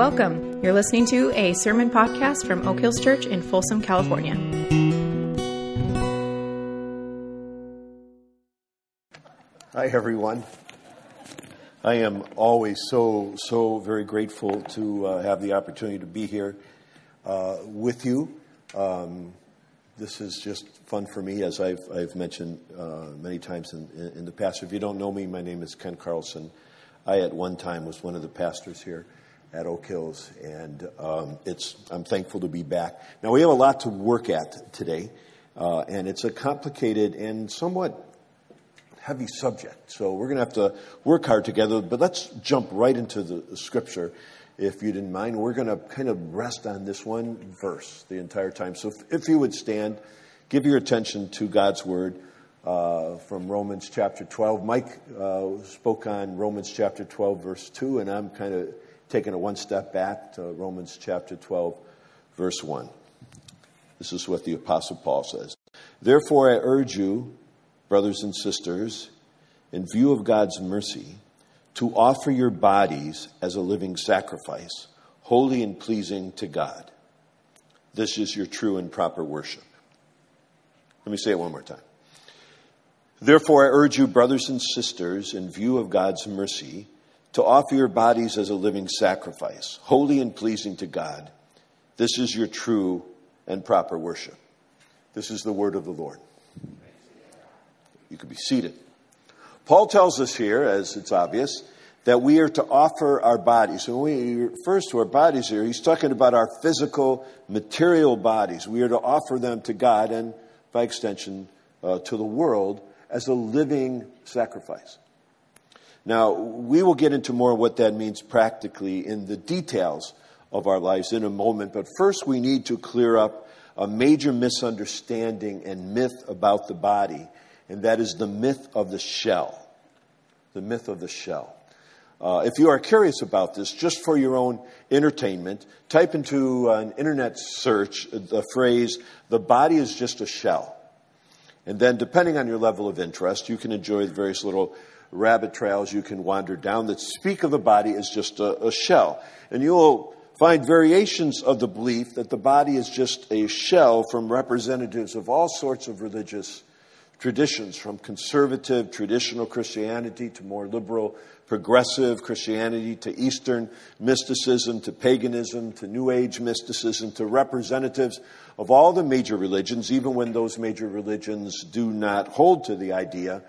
Welcome. You're listening to a sermon podcast from Oak Hills Church in Folsom, California. Hi, everyone. I am always so, so very grateful to uh, have the opportunity to be here uh, with you. Um, this is just fun for me, as I've, I've mentioned uh, many times in, in, the past. If you don't know me, my name is Ken Carlson. I, at one time, was one of the pastors here at Oak Hills, and um, it's, I'm thankful to be back. Now, we have a lot to work at today, uh, and it's a complicated and somewhat heavy subject. So we're going to have to work hard together, but let's jump right into the scripture, if you didn't mind. We're going to kind of rest on this one verse the entire time. So if, if you would stand, give your attention to God's word. Uh, from Romans chapter 12. Mike uh, spoke on Romans chapter 12, verse 2, and I'm kind of taking it one step back to Romans chapter 12, verse 1. This is what the Apostle Paul says. Therefore, I urge you, brothers and sisters, in view of God's mercy, to offer your bodies as a living sacrifice, holy and pleasing to God. This is your true and proper worship. Let me say it one more time. Therefore, I urge you, brothers and sisters, in view of God's mercy, to offer your bodies as a living sacrifice, holy and pleasing to God. This is your true and proper worship. This is the word of the Lord. You can be seated. Paul tells us here, as it's obvious, that we are to offer our bodies. When he refers to our bodies here, he's talking about our physical, material bodies. We are to offer them to God and, by extension, uh, to the world as a living sacrifice. Now, we will get into more of what that means practically in the details of our lives in a moment, but first we need to clear up a major misunderstanding and myth about the body, and that is the myth of the shell. The myth of the shell. Uh, if you are curious about this, just for your own entertainment, type into an internet search the phrase, the body is just a shell. And then, depending on your level of interest, you can enjoy the various little rabbit trails you can wander down that speak of the body as just a, a shell. And you'll find variations of the belief that the body is just a shell from representatives of all sorts of religious traditions, from conservative, traditional Christianity to more liberal, progressive Christianity to Eastern mysticism to paganism to New Age mysticism to representatives of all the major religions, even when those major religions do not hold to the idea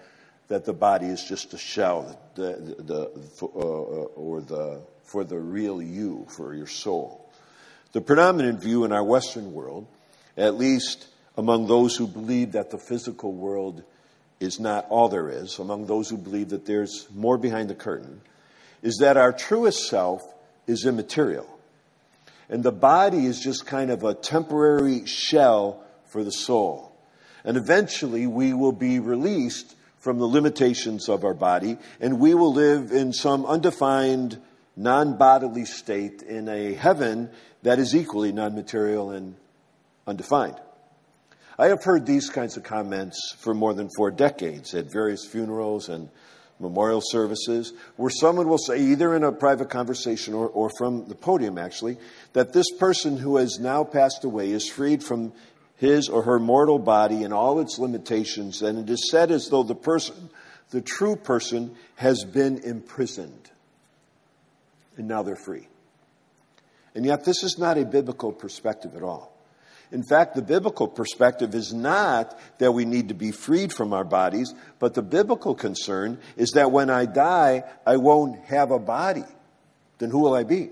that the body is just a shell, the, the, the, uh, or the, for the real you, for your soul. The predominant view in our Western world, at least among those who believe that the physical world is not all there is, among those who believe that there's more behind the curtain, is that our truest self is immaterial. And the body is just kind of a temporary shell for the soul. And eventually we will be released from the limitations of our body, and we will live in some undefined, non bodily state in a heaven that is equally non material and undefined. I have heard these kinds of comments for more than four decades at various funerals and memorial services, where someone will say, either in a private conversation or, or from the podium actually, that this person who has now passed away is freed from his or her mortal body and all its limitations, and it is said as though the person, the true person, has been imprisoned. And now they're free. And yet, this is not a biblical perspective at all. In fact, the biblical perspective is not that we need to be freed from our bodies, but the biblical concern is that when I die, I won't have a body. Then who will I be?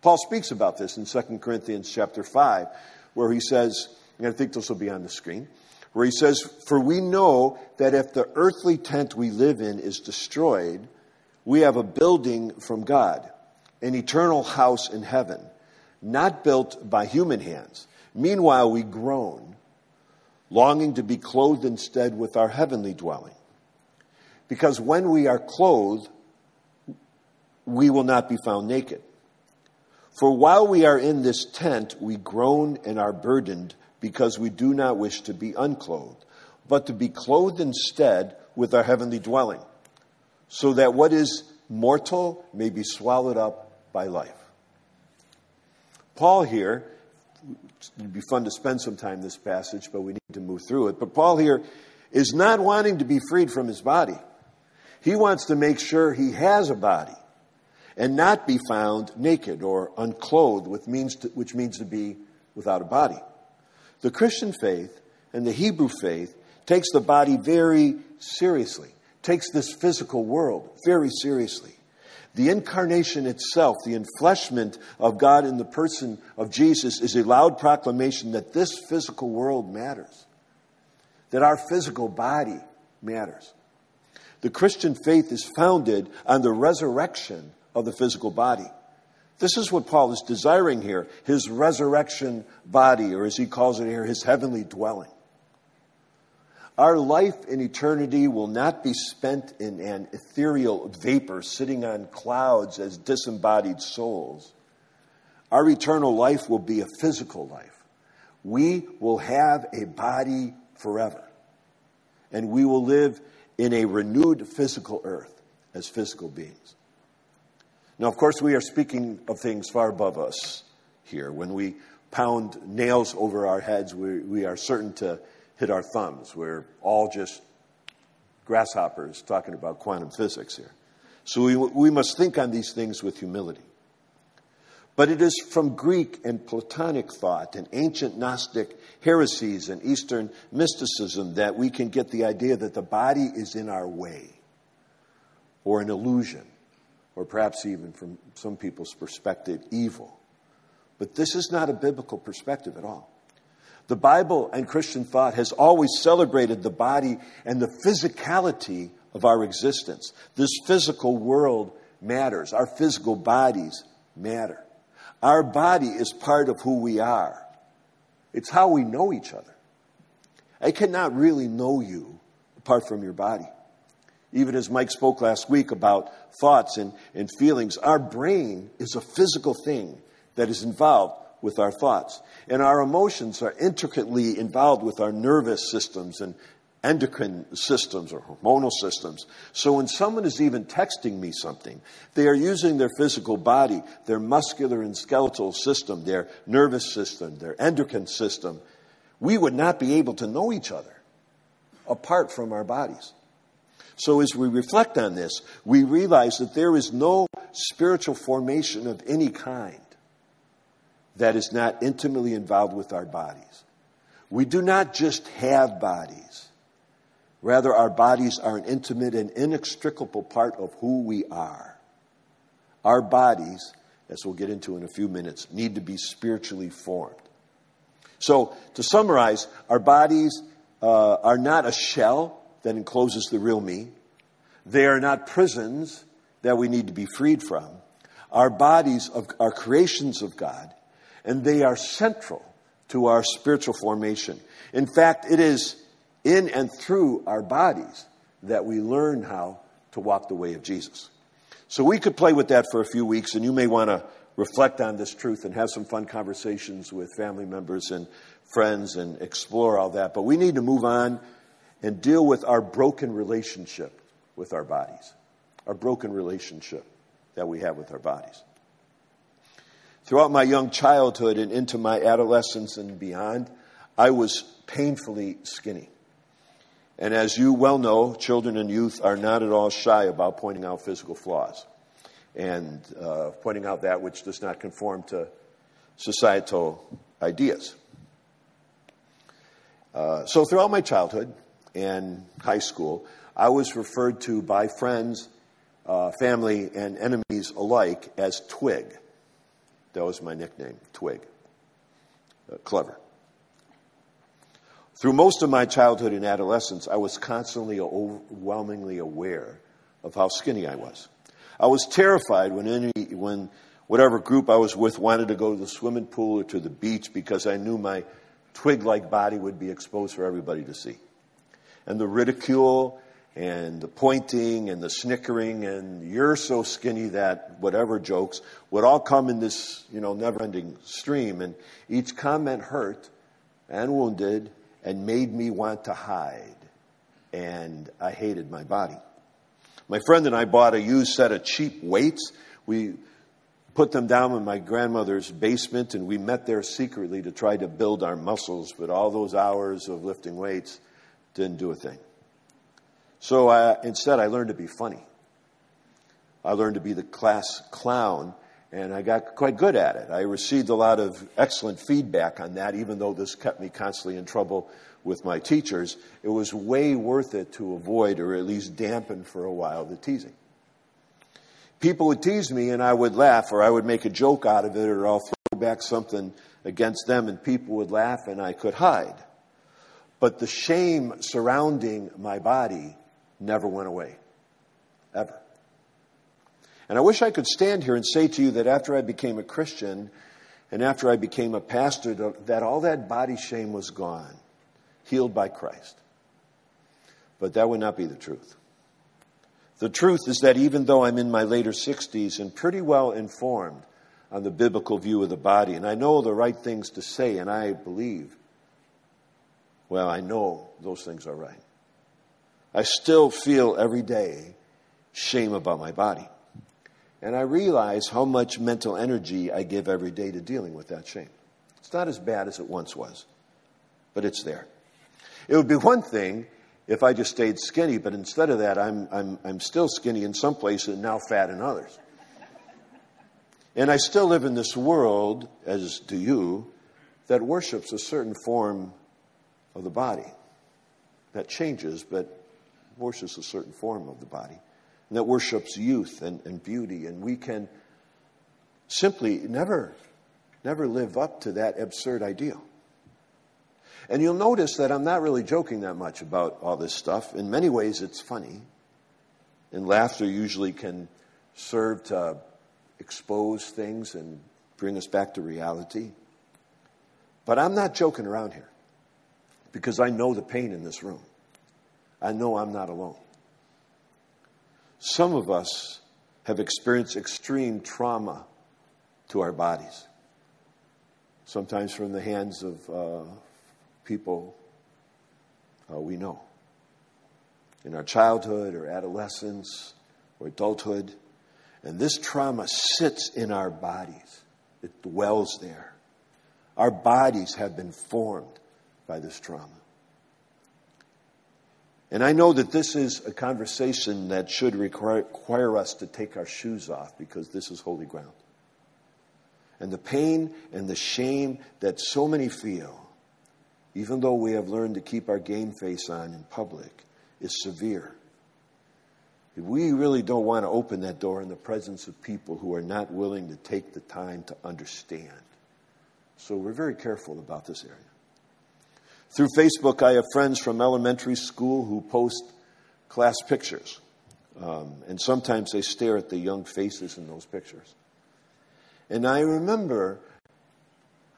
Paul speaks about this in 2 Corinthians chapter 5, where he says, and I think this will be on the screen, where he says, For we know that if the earthly tent we live in is destroyed, we have a building from God, an eternal house in heaven, not built by human hands. Meanwhile, we groan, longing to be clothed instead with our heavenly dwelling. Because when we are clothed, we will not be found naked. For while we are in this tent, we groan and are burdened because we do not wish to be unclothed, but to be clothed instead with our heavenly dwelling, so that what is mortal may be swallowed up by life. Paul here, it'd be fun to spend some time this passage, but we need to move through it. But Paul here is not wanting to be freed from his body. He wants to make sure he has a body and not be found naked or unclothed, which means to, which means to be without a body. The Christian faith and the Hebrew faith takes the body very seriously, takes this physical world very seriously. The incarnation itself, the enfleshment of God in the person of Jesus, is a loud proclamation that this physical world matters, that our physical body matters. The Christian faith is founded on the resurrection of the physical body. This is what Paul is desiring here his resurrection body, or as he calls it here, his heavenly dwelling. Our life in eternity will not be spent in an ethereal vapor sitting on clouds as disembodied souls. Our eternal life will be a physical life. We will have a body forever. And we will live in a renewed physical earth as physical beings. Now, of course, we are speaking of things far above us here. When we pound nails over our heads, we, we are certain to hit our thumbs. We're all just grasshoppers talking about quantum physics here. So we, we must think on these things with humility. But it is from Greek and Platonic thought and ancient Gnostic heresies and Eastern mysticism that we can get the idea that the body is in our way or an illusion or perhaps even from some people's perspective, evil. But this is not a biblical perspective at all. The Bible and Christian thought has always celebrated the body and the physicality of our existence. This physical world matters. Our physical bodies matter. Our body is part of who we are. It's how we know each other. I cannot really know you apart from your body. Even as Mike spoke last week about thoughts and, and feelings, our brain is a physical thing that is involved with our thoughts. And our emotions are intricately involved with our nervous systems and endocrine systems or hormonal systems. So when someone is even texting me something, they are using their physical body, their muscular and skeletal system, their nervous system, their endocrine system. We would not be able to know each other apart from our bodies. So as we reflect on this, we realize that there is no spiritual formation of any kind that is not intimately involved with our bodies. We do not just have bodies. Rather, our bodies are an intimate and inextricable part of who we are. Our bodies, as we'll get into in a few minutes, need to be spiritually formed. So, to summarize, our bodies uh, are not a shell that encloses the real me. They are not prisons that we need to be freed from. Our bodies are creations of God, and they are central to our spiritual formation. In fact, it is in and through our bodies that we learn how to walk the way of Jesus. So we could play with that for a few weeks, and you may want to reflect on this truth and have some fun conversations with family members and friends and explore all that. But we need to move on and deal with our broken relationship with our bodies, our broken relationship that we have with our bodies. Throughout my young childhood and into my adolescence and beyond, I was painfully skinny. And as you well know, children and youth are not at all shy about pointing out physical flaws and uh, pointing out that which does not conform to societal ideas. Uh, so, throughout my childhood and high school, I was referred to by friends, uh, family, and enemies alike as Twig. That was my nickname, Twig. Uh, clever. Through most of my childhood and adolescence, I was constantly overwhelmingly aware of how skinny I was. I was terrified when any, when whatever group I was with wanted to go to the swimming pool or to the beach because I knew my twig-like body would be exposed for everybody to see. And the ridicule and the pointing and the snickering and you're so skinny that whatever jokes would all come in this, you know, never ending stream. And each comment hurt and wounded and made me want to hide. And I hated my body. My friend and I bought a used set of cheap weights. We put them down in my grandmother's basement, and we met there secretly to try to build our muscles. But all those hours of lifting weights didn't do a thing. So I, instead, I learned to be funny. I learned to be the class clown, and I got quite good at it. I received a lot of excellent feedback on that, even though this kept me constantly in trouble with my teachers. It was way worth it to avoid or at least dampen for a while the teasing. People would tease me, and I would laugh, or I would make a joke out of it, or I'll throw back something against them, and people would laugh, and I could hide. But the shame surrounding my body never went away, ever. And I wish I could stand here and say to you that after I became a Christian and after I became a pastor, that all that body shame was gone, healed by Christ. But that would not be the truth. The truth is that even though I'm in my later 60s and pretty well informed on the biblical view of the body, and I know the right things to say, and I believe, well, I know those things are right. I still feel every day shame about my body. And I realize how much mental energy I give every day to dealing with that shame. It's not as bad as it once was, but it's there. It would be one thing if I just stayed skinny, but instead of that, I'm, I'm, I'm still skinny in some places and now fat in others. And I still live in this world, as do you, that worships a certain form of the body. That changes, but worships a certain form of the body and that worships youth and, and beauty. And we can simply never, never live up to that absurd ideal. And you'll notice that I'm not really joking that much about all this stuff. In many ways, it's funny. And laughter usually can serve to expose things and bring us back to reality. But I'm not joking around here because I know the pain in this room. I know I'm not alone. Some of us have experienced extreme trauma to our bodies, sometimes from the hands of uh, people uh, we know. In our childhood or adolescence or adulthood. And this trauma sits in our bodies, it dwells there. Our bodies have been formed by this trauma. And I know that this is a conversation that should require, us to take our shoes off because this is holy ground. And the pain and the shame that so many feel, even though we have learned to keep our game face on in public, is severe. We really don't want to open that door in the presence of people who are not willing to take the time to understand. So we're very careful about this area. Through Facebook, I have friends from elementary school who post class pictures. Um, and sometimes they stare at the young faces in those pictures. And I remember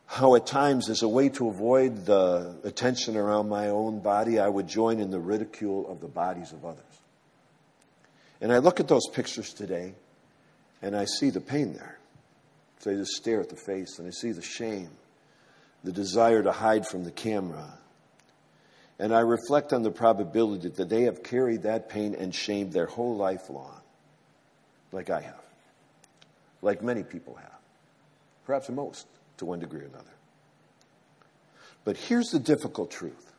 how, at times, as a way to avoid the attention around my own body, I would join in the ridicule of the bodies of others. And I look at those pictures today, and I see the pain there. So I just stare at the face, and I see the shame, the desire to hide from the camera, and I reflect on the probability that they have carried that pain and shame their whole life long, like I have, like many people have, perhaps most to one degree or another. But here's the difficult truth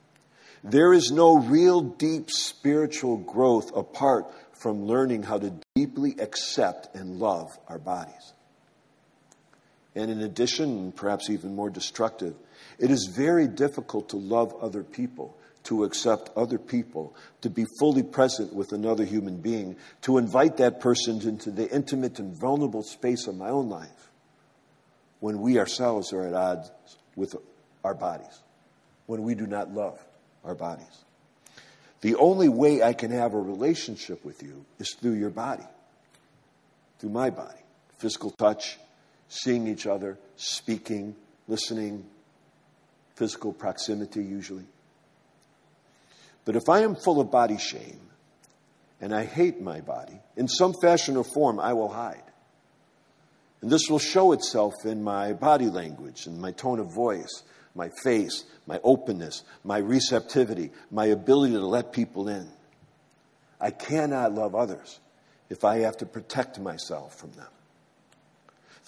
there is no real deep spiritual growth apart from learning how to deeply accept and love our bodies. And in addition, perhaps even more destructive, it is very difficult to love other people to accept other people, to be fully present with another human being, to invite that person into the intimate and vulnerable space of my own life when we ourselves are at odds with our bodies, when we do not love our bodies. The only way I can have a relationship with you is through your body, through my body. Physical touch, seeing each other, speaking, listening, physical proximity usually. But if I am full of body shame and I hate my body, in some fashion or form, I will hide. And this will show itself in my body language, in my tone of voice, my face, my openness, my receptivity, my ability to let people in. I cannot love others if I have to protect myself from them.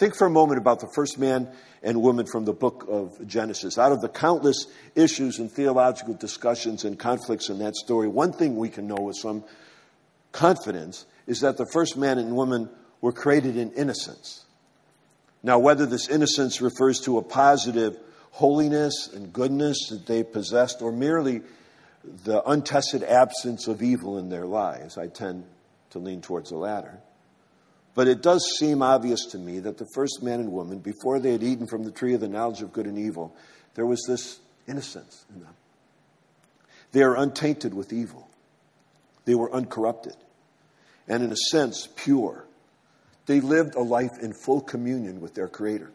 Think for a moment about the first man and woman from the book of Genesis. Out of the countless issues and theological discussions and conflicts in that story, one thing we can know with some confidence is that the first man and woman were created in innocence. Now, whether this innocence refers to a positive holiness and goodness that they possessed or merely the untested absence of evil in their lives, I tend to lean towards the latter. But it does seem obvious to me that the first man and woman, before they had eaten from the tree of the knowledge of good and evil, there was this innocence in them. They are untainted with evil, they were uncorrupted, and in a sense, pure. They lived a life in full communion with their Creator.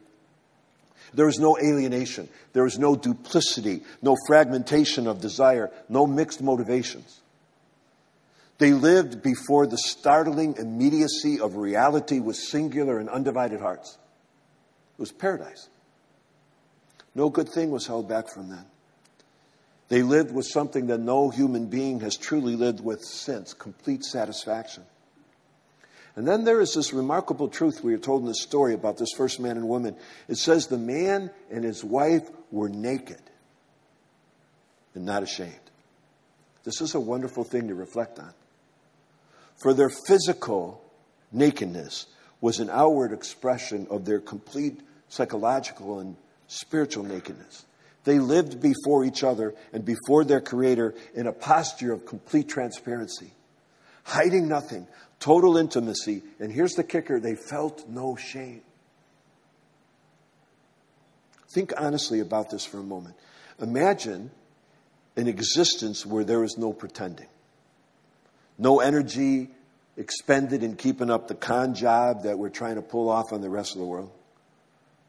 There was no alienation, there was no duplicity, no fragmentation of desire, no mixed motivations. They lived before the startling immediacy of reality with singular and undivided hearts. It was paradise. No good thing was held back from them. They lived with something that no human being has truly lived with since complete satisfaction. And then there is this remarkable truth we are told in the story about this first man and woman. It says the man and his wife were naked and not ashamed. This is a wonderful thing to reflect on. For their physical nakedness was an outward expression of their complete psychological and spiritual nakedness. They lived before each other and before their Creator in a posture of complete transparency, hiding nothing, total intimacy. And here's the kicker they felt no shame. Think honestly about this for a moment. Imagine an existence where there is no pretending. No energy expended in keeping up the con job that we're trying to pull off on the rest of the world.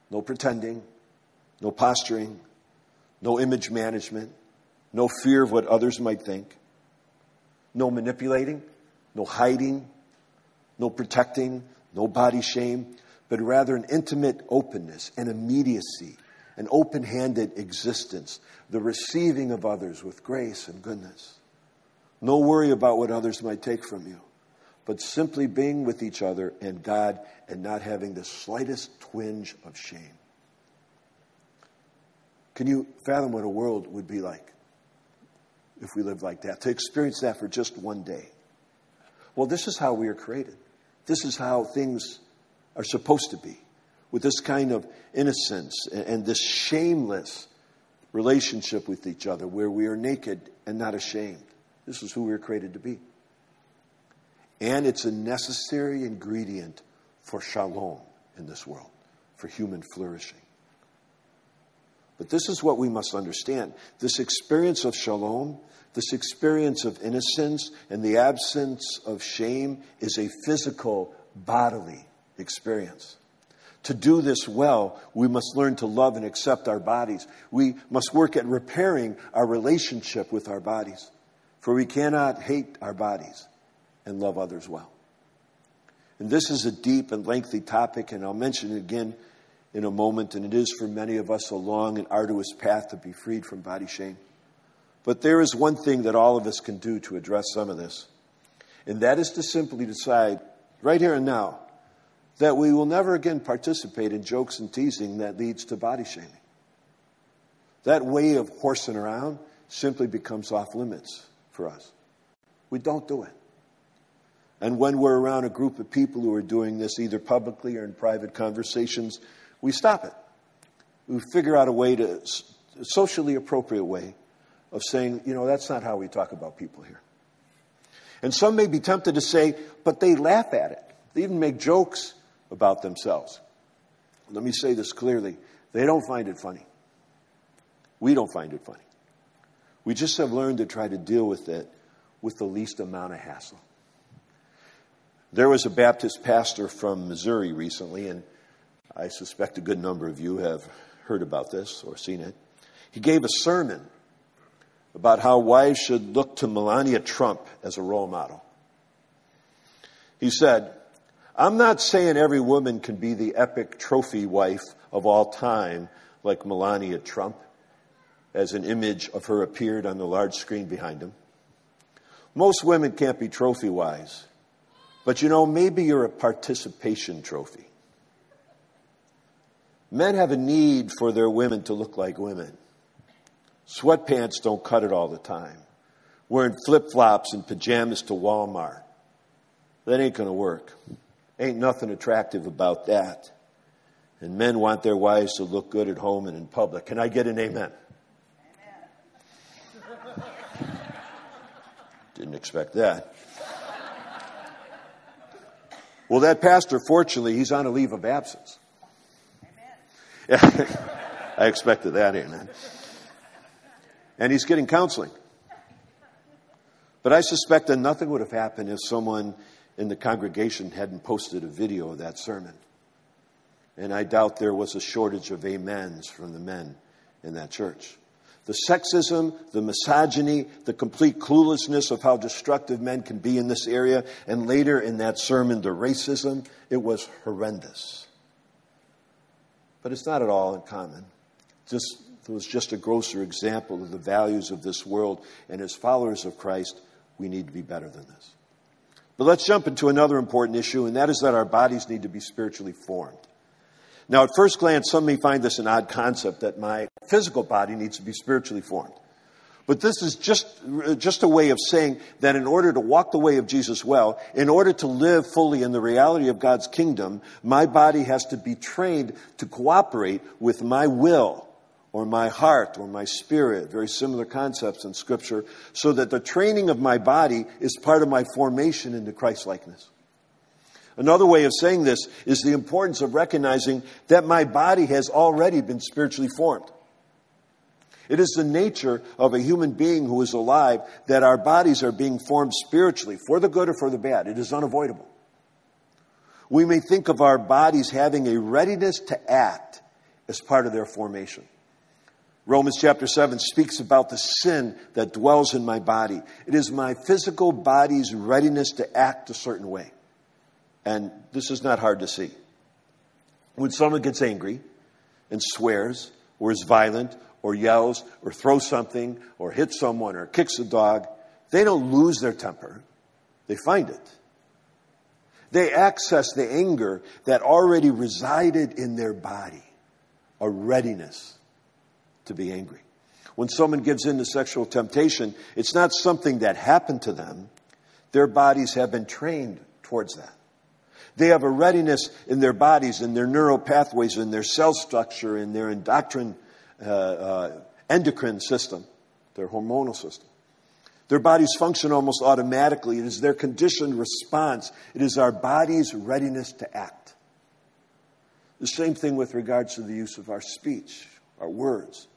No pretending, no posturing, no image management, no fear of what others might think, no manipulating, no hiding, no protecting, no body shame, but rather an intimate openness, an immediacy, an open handed existence, the receiving of others with grace and goodness. No worry about what others might take from you, but simply being with each other and God and not having the slightest twinge of shame. Can you fathom what a world would be like if we lived like that? To experience that for just one day. Well, this is how we are created. This is how things are supposed to be, with this kind of innocence and this shameless relationship with each other where we are naked and not ashamed. This is who we were created to be. And it's a necessary ingredient for shalom in this world, for human flourishing. But this is what we must understand. This experience of shalom, this experience of innocence, and the absence of shame is a physical, bodily experience. To do this well, we must learn to love and accept our bodies. We must work at repairing our relationship with our bodies. For we cannot hate our bodies and love others well. And this is a deep and lengthy topic, and I'll mention it again in a moment. And it is for many of us a long and arduous path to be freed from body shame. But there is one thing that all of us can do to address some of this, and that is to simply decide right here and now that we will never again participate in jokes and teasing that leads to body shaming. That way of horsing around simply becomes off limits for us. We don't do it. And when we're around a group of people who are doing this, either publicly or in private conversations, we stop it. We figure out a way to, a socially appropriate way of saying, you know, that's not how we talk about people here. And some may be tempted to say, but they laugh at it. They even make jokes about themselves. Let me say this clearly they don't find it funny. We don't find it funny. We just have learned to try to deal with it with the least amount of hassle. There was a Baptist pastor from Missouri recently, and I suspect a good number of you have heard about this or seen it. He gave a sermon about how wives should look to Melania Trump as a role model. He said, I'm not saying every woman can be the epic trophy wife of all time like Melania Trump as an image of her appeared on the large screen behind him. Most women can't be trophy wise, but you know, maybe you're a participation trophy. Men have a need for their women to look like women. Sweatpants don't cut it all the time. Wearing flip flops and pajamas to Walmart. That ain't going to work. Ain't nothing attractive about that. And men want their wives to look good at home and in public. Can I get an amen? amen. Didn't expect that. Well, that pastor, fortunately, he's on a leave of absence. I expected that, amen. And he's getting counseling. But I suspect that nothing would have happened if someone in the congregation hadn't posted a video of that sermon. And I doubt there was a shortage of amens from the men in that church. The sexism, the misogyny, the complete cluelessness of how destructive men can be in this area, and later in that sermon, the racism, it was horrendous. But it's not at all uncommon. Just, it was just a grosser example of the values of this world, and as followers of Christ, we need to be better than this. But let's jump into another important issue, and that is that our bodies need to be spiritually formed. Now, at first glance, some may find this an odd concept that my physical body needs to be spiritually formed. But this is just, uh, just a way of saying that in order to walk the way of Jesus well, in order to live fully in the reality of God's kingdom, my body has to be trained to cooperate with my will or my heart or my spirit, very similar concepts in Scripture, so that the training of my body is part of my formation into Christ likeness. Another way of saying this is the importance of recognizing that my body has already been spiritually formed. It is the nature of a human being who is alive that our bodies are being formed spiritually, for the good or for the bad. It is unavoidable. We may think of our bodies having a readiness to act as part of their formation. Romans chapter 7 speaks about the sin that dwells in my body. It is my physical body's readiness to act a certain way. And this is not hard to see. When someone gets angry and swears, or is violent, or yells, or throws something, or hits someone, or kicks a dog, they don't lose their temper. They find it. They access the anger that already resided in their body, a readiness to be angry. When someone gives in to sexual temptation, it's not something that happened to them. Their bodies have been trained towards that. They have a readiness in their bodies, in their neural pathways, in their cell structure, in their endocrine, uh, uh, endocrine system, their hormonal system. Their bodies function almost automatically. It is their conditioned response. It is our body's readiness to act. The same thing with regards to the use of our speech, our words.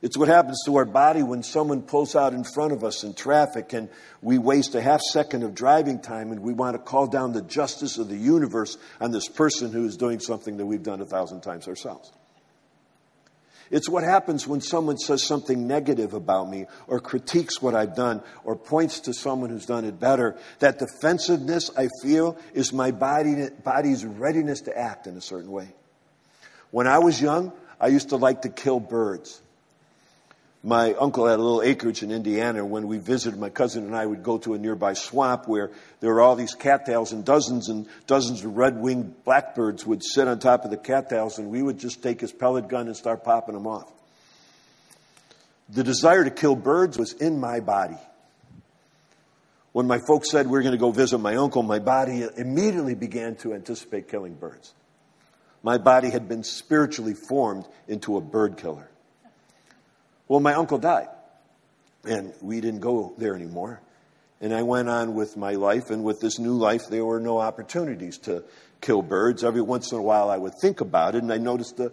It's what happens to our body when someone pulls out in front of us in traffic and we waste a half second of driving time and we want to call down the justice of the universe on this person who is doing something that we've done a thousand times ourselves. It's what happens when someone says something negative about me or critiques what I've done or points to someone who's done it better. That defensiveness I feel is my body, body's readiness to act in a certain way. When I was young, I used to like to kill birds my uncle had a little acreage in Indiana. When we visited, my cousin and I would go to a nearby swamp where there were all these cattails and dozens and dozens of red-winged blackbirds would sit on top of the cattails, and we would just take his pellet gun and start popping them off. The desire to kill birds was in my body. When my folks said we were going to go visit my uncle, my body immediately began to anticipate killing birds. My body had been spiritually formed into a bird killer. Well, my uncle died, and we didn't go there anymore. And I went on with my life, and with this new life, there were no opportunities to kill birds. Every once in a while, I would think about it, and I noticed the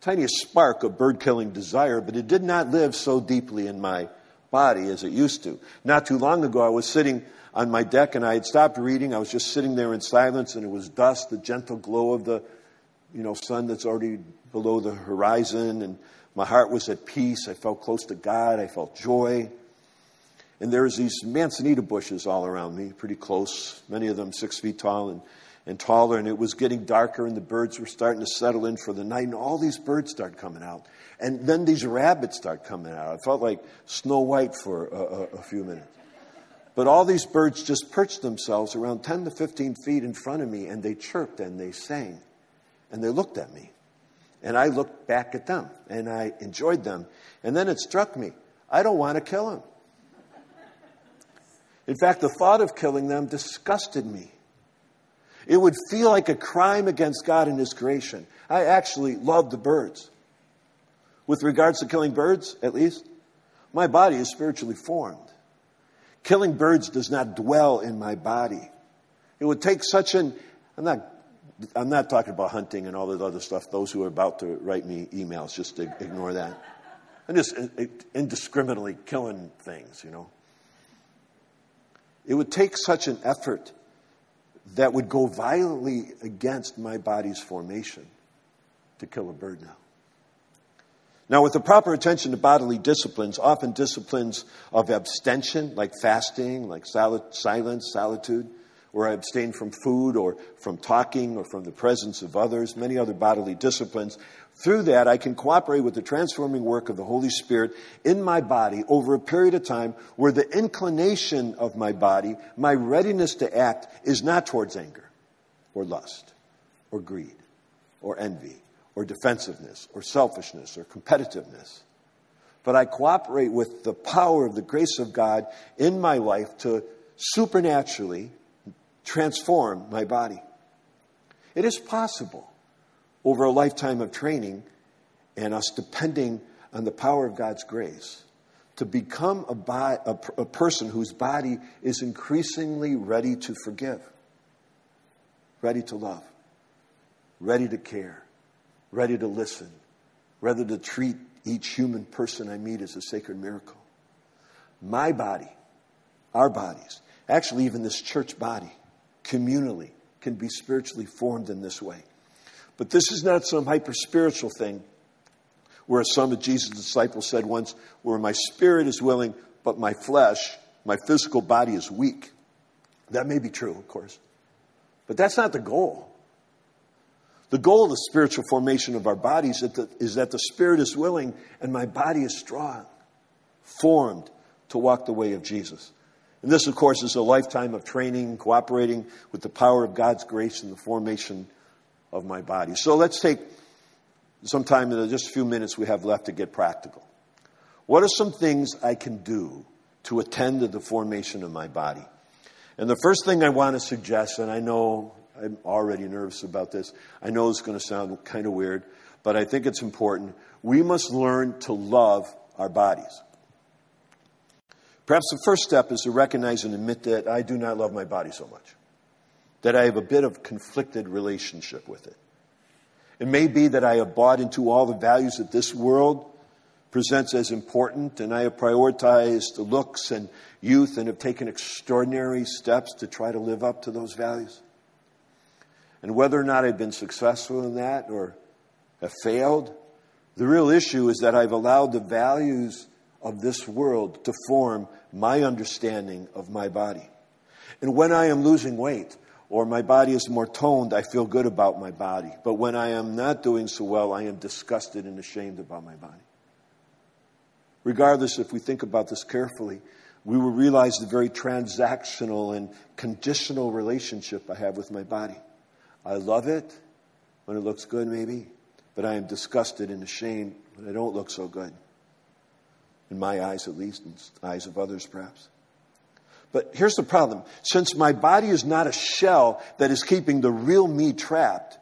tiniest spark of bird killing desire, but it did not live so deeply in my body as it used to. Not too long ago, I was sitting on my deck and I had stopped reading. I was just sitting there in silence, and it was dusk, the gentle glow of the you know, sun that's already below the horizon, and my heart was at peace. I felt close to God. I felt joy. And there was these manzanita bushes all around me, pretty close, many of them six feet tall and, and taller. And it was getting darker, and the birds were starting to settle in for the night. And all these birds start coming out. And then these rabbits start coming out. I felt like Snow White for a, a, a few minutes. But all these birds just perched themselves around 10 to 15 feet in front of me, and they chirped and they sang. And they looked at me. And I looked back at them and I enjoyed them. And then it struck me I don't want to kill them. In fact, the thought of killing them disgusted me. It would feel like a crime against God and His creation. I actually love the birds. With regards to killing birds, at least, my body is spiritually formed. Killing birds does not dwell in my body. It would take such an, I'm not, I'm not talking about hunting and all that other stuff. Those who are about to write me emails, just ignore that. I'm just uh, uh, indiscriminately killing things, you know. It would take such an effort that would go violently against my body's formation to kill a bird now. Now, with the proper attention to bodily disciplines, often disciplines of abstention, like fasting, like silence, solitude, or I abstain from food or from talking or from the presence of others, many other bodily disciplines, through that, I can cooperate with the transforming work of the Holy Spirit in my body over a period of time where the inclination of my body, my readiness to act, is not towards anger or lust or greed or envy or defensiveness or selfishness or competitiveness. But I cooperate with the power of the grace of God in my life to supernaturally transform my body. It is possible over a lifetime of training and us depending on the power of God's grace to become a, bi- a, a person whose body is increasingly ready to forgive, ready to love, ready to care, ready to listen, ready to treat each human person I meet as a sacred miracle. My body, our bodies, actually, even this church body, communally, can be spiritually formed in this way. But this is not some hyper spiritual thing where some of Jesus' disciples said once, where my spirit is willing, but my flesh, my physical body is weak. That may be true, of course. But that's not the goal. The goal of the spiritual formation of our bodies is that the, is that the spirit is willing and my body is strong, formed to walk the way of Jesus. And this, of course, is a lifetime of training, cooperating with the power of God's grace in the formation of my body. So let's take some time in just a few minutes we have left to get practical. What are some things I can do to attend to the formation of my body? And the first thing I want to suggest, and I know I'm already nervous about this, I know it's going to sound kind of weird, but I think it's important. We must learn to love our bodies. Perhaps the first step is to recognize and admit that I do not love my body so much that I have a bit of conflicted relationship with it. It may be that I have bought into all the values that this world presents as important, and I have prioritized the looks and youth and have taken extraordinary steps to try to live up to those values. And whether or not I've been successful in that or have failed, the real issue is that I've allowed the values of this world to form my understanding of my body. And when I am losing weight, or my body is more toned, I feel good about my body. But when I am not doing so well, I am disgusted and ashamed about my body. Regardless, if we think about this carefully, we will realize the very transactional and conditional relationship I have with my body. I love it when it looks good, maybe, but I am disgusted and ashamed when I don't look so good. In my eyes, at least, in eyes of others, perhaps. But here's the problem. Since my body is not a shell that is keeping the real me trapped,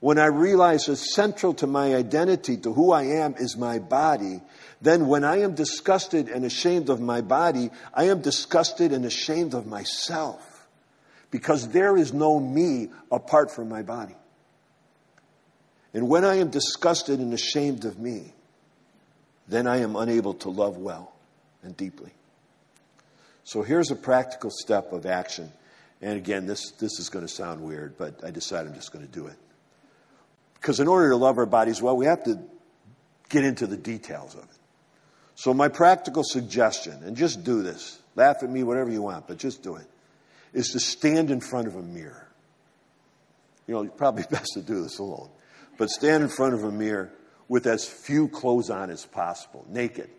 when I realize that central to my identity, to who I am, is my body, then when I am disgusted and ashamed of my body, I am disgusted and ashamed of myself. Because there is no me apart from my body. And when I am disgusted and ashamed of me, then I am unable to love well and deeply. So here's a practical step of action. And again, this, this is going to sound weird, but I decide I'm just going to do it. Because in order to love our bodies well, we have to get into the details of it. So, my practical suggestion, and just do this, laugh at me, whatever you want, but just do it, is to stand in front of a mirror. You know, probably best to do this alone, but stand in front of a mirror with as few clothes on as possible, naked,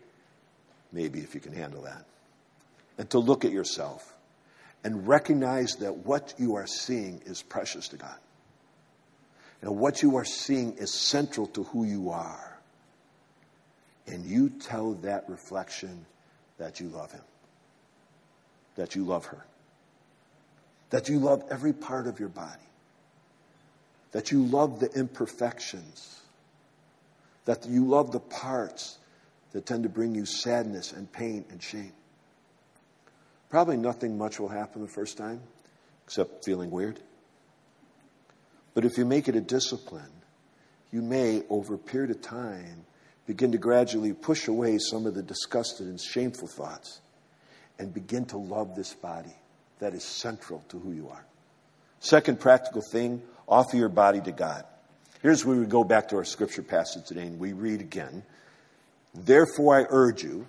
maybe if you can handle that and to look at yourself and recognize that what you are seeing is precious to God. And what you are seeing is central to who you are. And you tell that reflection that you love him, that you love her, that you love every part of your body, that you love the imperfections, that you love the parts that tend to bring you sadness and pain and shame. Probably nothing much will happen the first time, except feeling weird. But if you make it a discipline, you may, over a period of time, begin to gradually push away some of the disgusted and shameful thoughts and begin to love this body that is central to who you are. Second practical thing offer your body to God. Here's where we go back to our scripture passage today and we read again. Therefore, I urge you,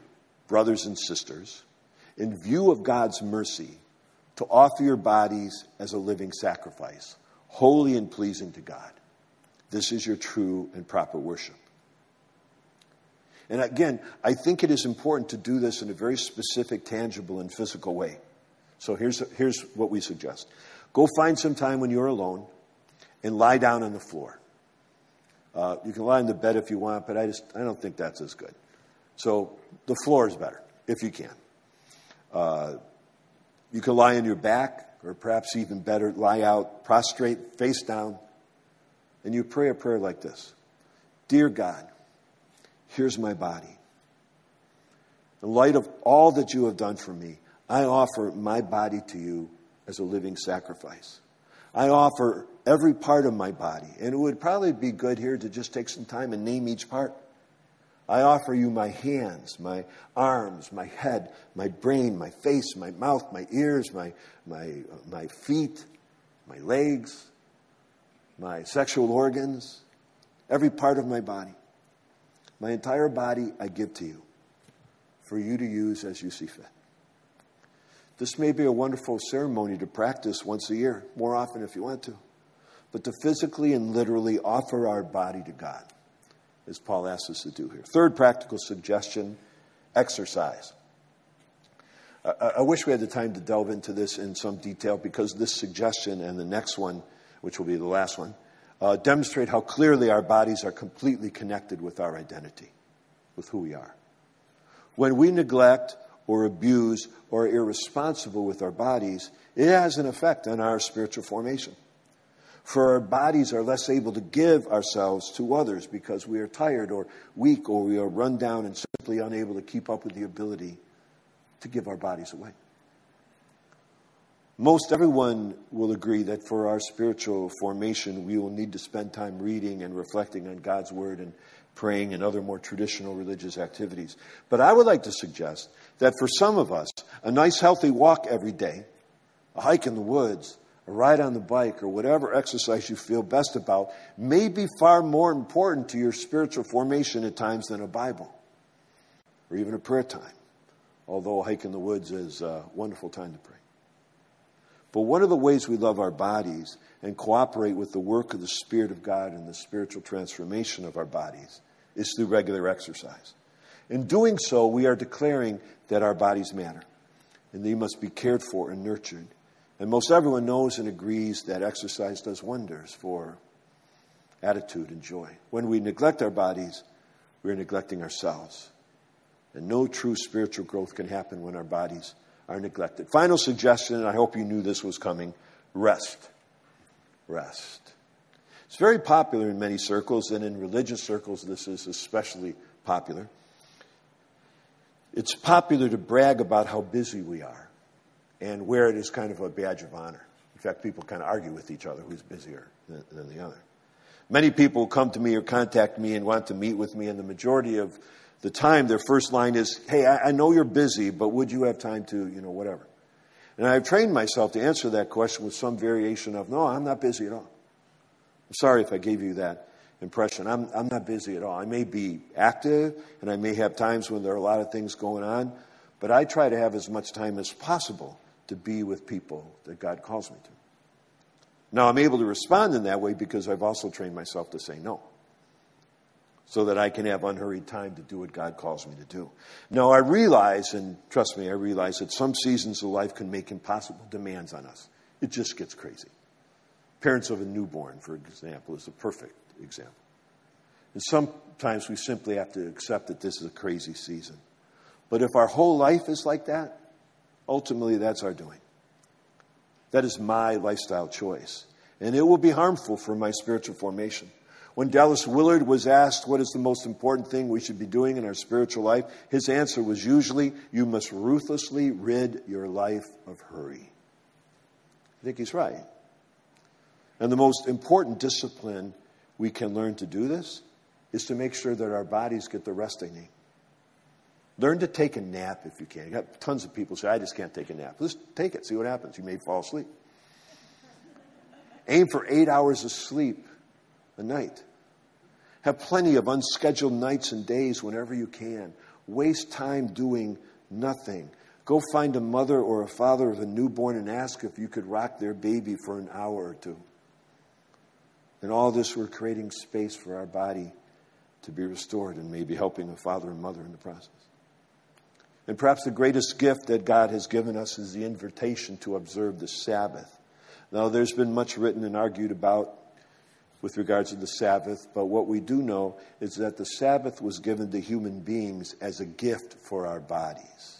brothers and sisters, in view of God's mercy, to offer your bodies as a living sacrifice, holy and pleasing to God. This is your true and proper worship. And again, I think it is important to do this in a very specific, tangible, and physical way. So here's, here's what we suggest go find some time when you're alone and lie down on the floor. Uh, you can lie in the bed if you want, but I just I don't think that's as good. So the floor is better if you can. Uh, you can lie on your back, or perhaps even better, lie out prostrate, face down, and you pray a prayer like this Dear God, here's my body. In light of all that you have done for me, I offer my body to you as a living sacrifice. I offer every part of my body, and it would probably be good here to just take some time and name each part. I offer you my hands, my arms, my head, my brain, my face, my mouth, my ears, my, my, my feet, my legs, my sexual organs, every part of my body. My entire body I give to you for you to use as you see fit. This may be a wonderful ceremony to practice once a year, more often if you want to, but to physically and literally offer our body to God as Paul asks us to do here. Third practical suggestion exercise. I, I wish we had the time to delve into this in some detail because this suggestion and the next one, which will be the last one, uh, demonstrate how clearly our bodies are completely connected with our identity, with who we are. When we neglect or abuse or irresponsible with our bodies, it has an effect on our spiritual formation for our bodies are less able to give ourselves to others because we are tired or weak or we are run down and simply unable to keep up with the ability to give our bodies away. Most everyone will agree that for our spiritual formation, we will need to spend time reading and reflecting on God's Word and praying and other more traditional religious activities. But I would like to suggest that for some of us, a nice healthy walk every day, a hike in the woods, a ride on the bike, or whatever exercise you feel best about may be far more important to your spiritual formation at times than a Bible or even a prayer time, although a hike in the woods is a wonderful time to pray. But one of the ways we love our bodies and cooperate with the work of the Spirit of God and the spiritual transformation of our bodies is through regular exercise. In doing so, we are declaring that our bodies matter and they must be cared for and nurtured and most everyone knows and agrees that exercise does wonders for attitude and joy. When we neglect our bodies, we're neglecting ourselves. And no true spiritual growth can happen when our bodies are neglected. Final suggestion, and I hope you knew this was coming rest. Rest. It's very popular in many circles, and in religious circles, this is especially popular. It's popular to brag about how busy we are and wear it as kind of a badge of honor. In fact, people kind of argue with each other who's busier than, than the other. Many people come to me or contact me and want to meet with me, and the majority of the time, their first line is, Hey, I, I know you're busy, but would you have time to, you know, whatever? And I've trained myself to answer that question with some variation of, No, I'm not busy at all. I'm sorry if I gave you that impression. I'm, I'm not busy at all. I may be active, and I may have times when there are a lot of things going on, but I try to have as much time as possible to be with people that God calls me to. Now, I'm able to respond in that way because I've also trained myself to say no so that I can have unhurried time to do what God calls me to do. Now, I realize, and trust me, I realize that some seasons of life can make impossible demands on us. It just gets crazy. Parents of a newborn, for example, is a perfect example. And sometimes we simply have to accept that this is a crazy season. But if our whole life is like that, ultimately that's our doing. That is my lifestyle choice. And it will be harmful for my spiritual formation. When Dallas Willard was asked what is the most important thing we should be doing in our spiritual life, his answer was usually, You must ruthlessly rid your life of hurry. I think he's right. And the most important discipline we can learn to do this is to make sure that our bodies get the rest they need. Learn to take a nap if you can. You got tons of people say, I just can't take a nap. Just take it, see what happens. You may fall asleep. Aim for eight hours of sleep a night. Have plenty of unscheduled nights and days whenever you can. Waste time doing nothing. Go find a mother or a father of a newborn and ask if you could rock their baby for an hour or two. And all this, we're creating space for our body to be restored and maybe helping a father and mother in the process. And perhaps the greatest gift that God has given us is the invitation to observe the Sabbath. Now, there's been much written and argued about with regards to the Sabbath, but what we do know is that the Sabbath was given to human beings as a gift for our bodies.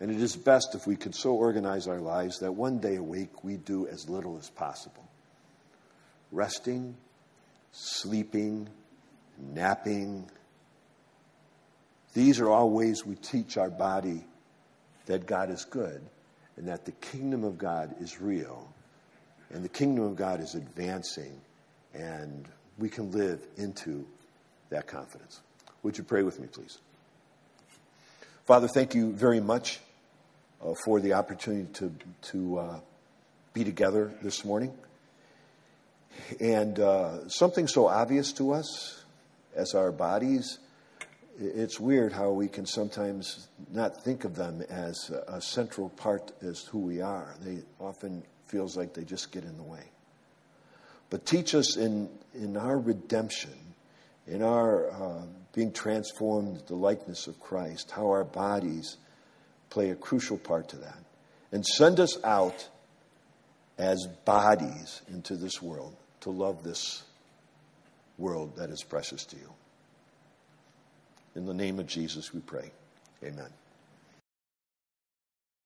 And it is best if we could so organize our lives that one day a week we do as little as possible resting, sleeping, napping. These are all ways we teach our body that God is good and that the kingdom of God is real and the kingdom of God is advancing, and we can live into that confidence. Would you pray with me, please? Father, thank you very much uh, for the opportunity to, to uh, be together this morning. And uh, something so obvious to us as our bodies, it's weird how we can sometimes not think of them as a central part as who we are. They often feels like they just get in the way. But teach us in, in our redemption, in our uh, being transformed the likeness of Christ, how our bodies play a crucial part to that. And send us out as bodies into this world to love this world that is precious to you. In the name of Jesus, we pray. Amen.